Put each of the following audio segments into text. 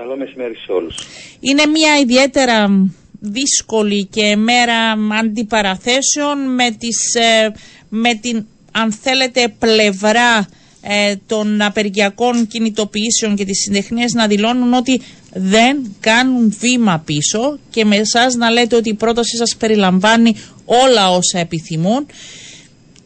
Καλό μεσημέρι σε όλους. Είναι μια ιδιαίτερα δύσκολη και μέρα αντιπαραθέσεων με, τις, ε, με την αν θέλετε πλευρά ε, των απεργιακών κινητοποιήσεων και τις συντεχνίες να δηλώνουν ότι δεν κάνουν βήμα πίσω και με εσάς να λέτε ότι η πρότασή σας περιλαμβάνει όλα όσα επιθυμούν.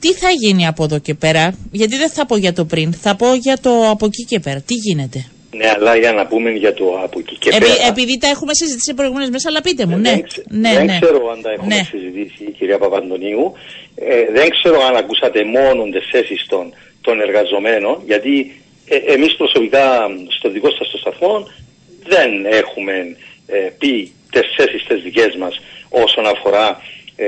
Τι θα γίνει από εδώ και πέρα, γιατί δεν θα πω για το πριν, θα πω για το από εκεί και πέρα. Τι γίνεται; Ναι, αλλά για να πούμε για το από εκεί και Επει, πέρα. Επειδή τα έχουμε συζητήσει σε προηγούμενες μέσα, αλλά πείτε μου, ναι. Δεν, ξε- ναι, δεν ναι. ξέρω αν τα έχουμε Ναι. συζητήσει, κυρία Παπαντονίου. Ε, δεν ξέρω αν ακούσατε μόνο τις θέσεις των, των εργαζομένων, γιατί ε, εμείς προσωπικά στο δικό σας το σταθμό δεν έχουμε ε, πει τις θέσεις τις δικές μας όσον αφορά ε,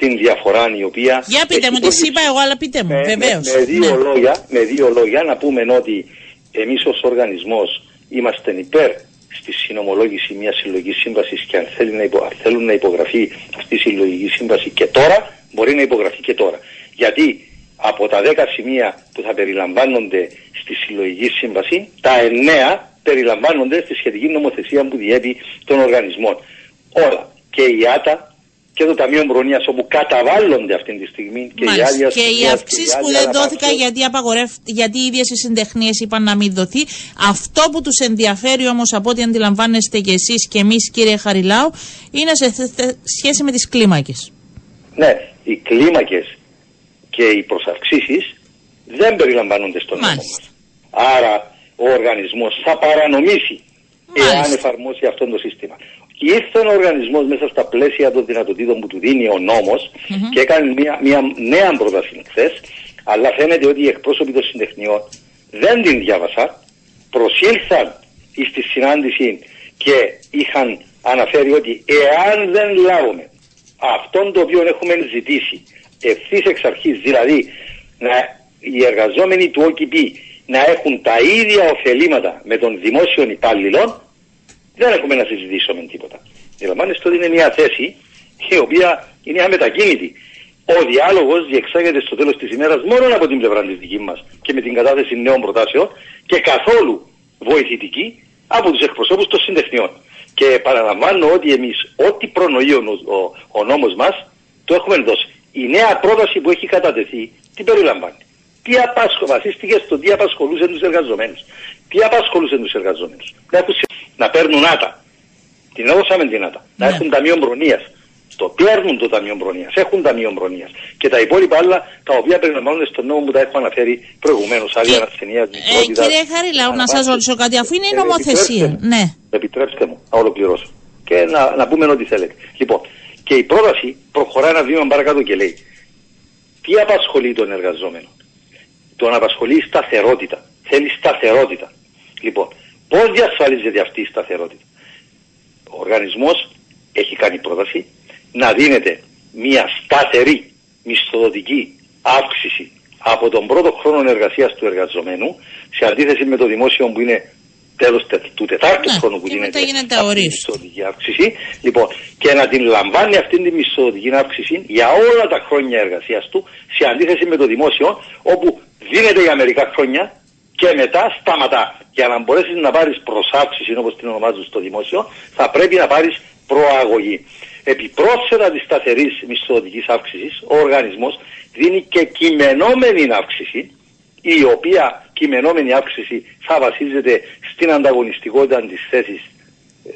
την διαφορά η οποία. Για πείτε έχει μου, τις προκύψει. είπα εγώ, αλλά πείτε μου, Με- βεβαίως. Με, με, δύο λόγια, με δύο λόγια να πούμε ότι εμείς ως οργανισμός είμαστε υπέρ στη συνομολόγηση μιας συλλογικής σύμβασης και αν, θέλει να υπο, αν θέλουν να υπογραφεί αυτή η συλλογική σύμβαση και τώρα, μπορεί να υπογραφεί και τώρα. Γιατί από τα 10 σημεία που θα περιλαμβάνονται στη συλλογική σύμβαση, τα 9 περιλαμβάνονται στη σχετική νομοθεσία που διέπει των οργανισμών. Όλα. Και η ΆΤΑ και το Ταμείο Μπρονίας όπου καταβάλλονται αυτή τη στιγμή και οι Μάλιστα. άλλοι Και οι αστυνομίας αυξήσεις οι που άλλοι δεν δόθηκαν αναπαύσεις. γιατί, απαγορευ... γιατί οι ίδιες οι συντεχνίες είπαν να μην δοθεί. Αυτό που τους ενδιαφέρει όμως από ό,τι αντιλαμβάνεστε και εσείς και εμείς, κύριε Χαριλάου, είναι σε θε- θε- σχέση με τις κλίμακες. Ναι, οι κλίμακες και οι προσαυξήσεις δεν περιλαμβάνονται στον νόμο Μάλιστα. μας. Άρα ο οργανισμός θα παρανομήσει εάν Μάλιστα. εφαρμόσει αυτό το σύστημα. Ήρθε ο οργανισμός μέσα στα πλαίσια των δυνατοτήτων που του δίνει ο νομος και έκανε μια, μια νέα πρόταση χθες, αλλά φαίνεται ότι οι εκπρόσωποι των συντεχνιών δεν την διάβασαν, προσήλθαν στη συνάντηση και είχαν αναφέρει ότι εάν δεν λάβουμε αυτόν το οποίο έχουμε ζητήσει ευθύς εξ αρχής, δηλαδή να, οι εργαζόμενοι του ΟΚΙΠ να έχουν τα ίδια ωφελήματα με των δημόσιων υπάλληλων, δεν έχουμε να συζητήσουμε τίποτα. Αντιλαμβάνεστε ότι είναι μια θέση η οποία είναι αμετακίνητη. Ο διάλογος διεξάγεται στο τέλος της ημέρας μόνο από την πλευρά της δικής μας και με την κατάθεση νέων προτάσεων και καθόλου βοηθητική από τους εκπροσώπους των συντεχνιών. Και παραλαμβάνω ότι εμείς ό,τι προνοεί ο, νο- ο, ο νόμος μας το έχουμε δώσει. Η νέα πρόταση που έχει κατατεθεί τι περιλαμβάνει. Τι απάσχο, βασίστηκες στο τι απασχολούσε τους εργαζομένους. Τι απασχολούσε τους εργαζομένους. Να, έχουν συ- να παίρνουν άτα. Την έδωσαμε την άτα. Να Ναι. έχουν ταμείο μπρονία. Το παίρνουν το ταμείο μπρονία. Έχουν ταμείο μπρονία. Και τα υπόλοιπα άλλα τα οποία περιλαμβάνονται στον νόμο που τα έχω αναφέρει προηγουμένως. Άδεια ανασθενεία, Ε, κύριε Χαριλάου, να σας ρωτήσω κάτι, αφού είναι η Ε, νομοθεσία. επιτρέψτε μου. Ναι. Επιτρέψτε μου να ολοκληρώσω. Και να, να πούμε ό,τι θέλετε. Λοιπόν, και η πρόταση προχωρά ένα βήμα παρακάτω και λέει τι απασχολεί τον εργαζόμενο; Τον απασχολεί η σταθερότητα. Θέλει σταθερότητα. Λοιπόν, πώς διασφαλίζεται αυτή η σταθερότητα. Ο οργανισμός έχει κάνει πρόταση να δίνεται μια σταθερή μισθοδοτική αύξηση από τον πρώτο χρόνο εργασίας του εργαζομένου σε αντίθεση με το δημόσιο που είναι τέλος τε- του τετάρτου Ναι, χρόνου που και γίνεται, μετά γίνεται αυτή η αορίστου. μισθοδοτική αύξηση λοιπόν, και να την λαμβάνει αυτή τη μισθοδοτική αύξηση για όλα τα χρόνια εργασίας του σε αντίθεση με το δημόσιο όπου δίνεται για μερικά χρόνια και μετά σταματά. Για να μπορέσεις να πάρεις προσάυξηση, όπως την ονομάζουν στο δημόσιο, θα πρέπει να πάρεις προαγωγή. Επιπρόσθετα της σταθερής μισθοδοτική αύξησης, ο οργανισμός δίνει και κειμενόμενη αύξηση, η οποία κειμενόμενη αύξηση θα βασίζεται στην ανταγωνιστικότητα της θέσης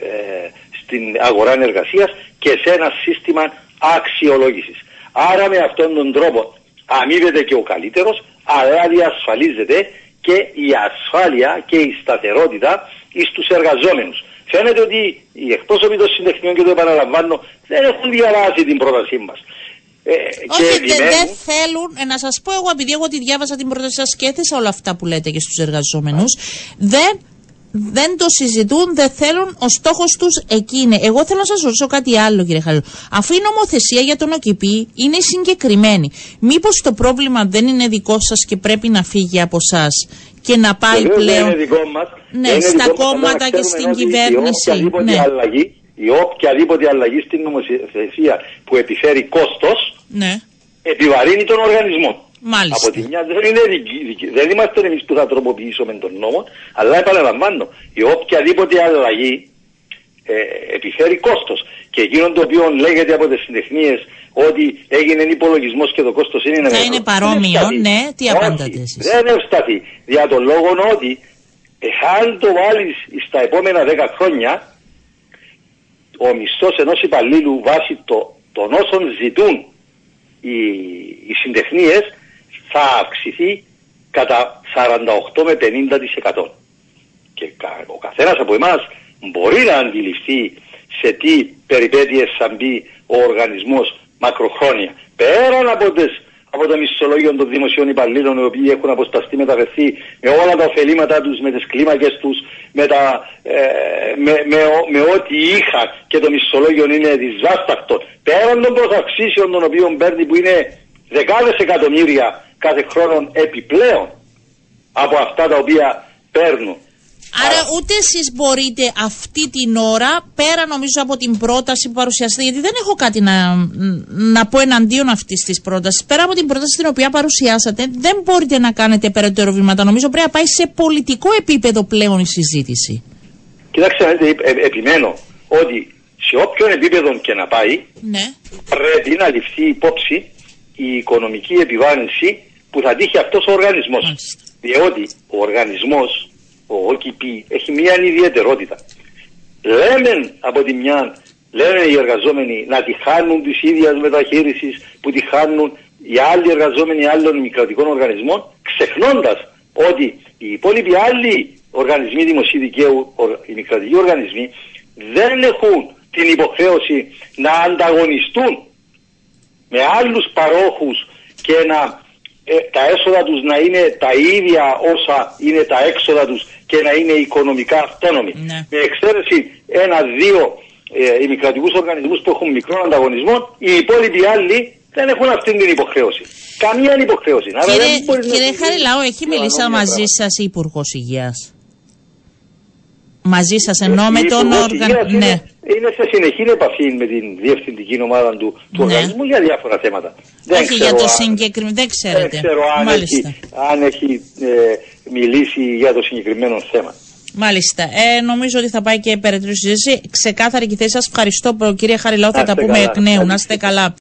ε, στην αγορά εργασία και σε ένα σύστημα αξιολόγησης. Άρα με αυτόν τον τρόπο αμείβεται και ο καλύτερος, αλλά διασφαλίζεται και η ασφάλεια και η σταθερότητα στους εργαζόμενους. Φαίνεται ότι οι εκπρόσωποι των συντεχνιών και το επαναλαμβάνω δεν έχουν διαβάσει την πρότασή μας. Ε, και Όχι, δεν επιμένουν- δεν θέλουν. Ε, να σας πω εγώ, επειδή εγώ τη διάβασα την πρόταση σας και έθεσα όλα αυτά που λέτε και στους εργαζόμενους, δεν, δεν το συζητούν, δεν θέλουν. Ο στόχος τους εκεί είναι. Εγώ θέλω να σας ρωτήσω κάτι άλλο, κύριε Χαλού. Αφού η νομοθεσία για τον ΟΚΙΠΗ είναι συγκεκριμένη, μήπως το πρόβλημα δεν είναι δικό σας και πρέπει να φύγει από εσά και να πάει Βεβαίως δεν πλέον. είναι δικό μας. Ναι, Δεν είναι στα δικό μας, αλλά κόμματα και ξέρουμε στην ότι κυβέρνηση, Η οποιαδήποτε, ναι. αλλαγή, η οποιαδήποτε αλλαγή στην νομοθεσία που επιφέρει κόστος Ναι. επιβαρύνει τον οργανισμό. Μάλιστα. Από τη μια δεν, είναι δική, δεν είμαστε εμείς που θα τροποποιήσουμε τον νόμο, αλλά επαναλαμβάνω, η οποιαδήποτε αλλαγή ε, επιφέρει κόστος. Και εκείνο το οποίο λέγεται από τις συντεχνίε ότι έγινε υπολογισμός και το κόστος είναι. Θα είναι παρόμοιο, ναι, τι απαντάτε εσείς. Δεν ευσταθεί. Δια τον λόγο ότι εάν το βάλεις στα επόμενα 10 χρόνια, ο μισθός ενός υπαλλήλου βάσει το, των όσων ζητούν οι, οι συντεχνίες θα αυξηθεί κατά 48 με 50%. Και ο καθένας από εμάς μπορεί να αντιληφθεί σε τι περιπέτειες θα μπει ο οργανισμός μακροχρόνια. Πέραν από, τις, από το μισθολόγιο των δημοσίων υπαλλήλων οι οποίοι έχουν αποσταστεί μεταφερθεί με όλα τα ωφελήματα τους, με τις κλίμακες τους, με, τα, ε, με, με, με, ό,τι είχαν και το μισθολόγιο είναι δυσβάστακτο. Πέραν των προσαξίσεων των οποίων παίρνει που είναι δεκάδες εκατομμύρια κάθε χρόνο επιπλέον από αυτά τα οποία παίρνουν. Άρα ούτε εσείς μπορείτε αυτή την ώρα, πέρα νομίζω από την πρόταση που παρουσιαστεί, γιατί δεν έχω κάτι να, να πω εναντίον αυτής της πρότασης. Πέρα από την πρόταση την οποία παρουσιάσατε, δεν μπορείτε να κάνετε περαιτέρω βήματα. Νομίζω πρέπει να πάει σε πολιτικό επίπεδο πλέον η συζήτηση. Κοιτάξτε, ε, επιμένω ότι σε όποιον επίπεδο και να πάει, ναι. πρέπει να ληφθεί υπόψη η οικονομική επιβάρυνση που θα τύχει αυτός ο οργανισμός. Διότι ο οργανισμός, ο ΟΚΠ, έχει μια ιδιαιτερότητα. Λέμε από τη μια, λένε οι εργαζόμενοι να τη χάνουν της ίδιας μεταχείρισης που τη χάνουν οι άλλοι εργαζόμενοι άλλων μικροτικών οργανισμών, ξεχνώντας ότι οι υπόλοιποι άλλοι οργανισμοί δημοσίου δικαίου, οι μικροτικοί οργανισμοί, δεν έχουν την υποχρέωση να ανταγωνιστούν με άλλους παρόχους και να, ε, τα έσοδα τους να είναι τα ίδια όσα είναι τα έξοδα τους και να είναι οικονομικά αυτόνομοι. Ναι. Με εξαίρεση ένα-δύο ε, ημικρατικούς οργανισμούς που έχουν μικρό ανταγωνισμό, οι υπόλοιποι άλλοι δεν έχουν αυτή την υποχρέωση. Καμία υποχρέωση. Κύριε, κύριε Χαριλάου, έχει μιλήσει μαζί σας η Υπουργός Υγείας μαζί σας ενώ με τον οργανισμό. Ναι. Είναι σε συνεχή επαφή με την διευθυντική ομάδα του, του ναι. οργανισμού για διάφορα θέματα. Δεν Όχι για το συγκεκριμένο, δεν ξέρετε. Δεν ξέρω αν Μάλιστα. έχει, αν έχει ε, μιλήσει για το συγκεκριμένο θέμα. Μάλιστα. Ε, νομίζω ότι θα πάει και περαιτέρω συζήτηση. Ξεκάθαρη και θέση σας. Ευχαριστώ, κύριε Χαριλάου. Θα τα πούμε εκ νέου. Να είστε καλά.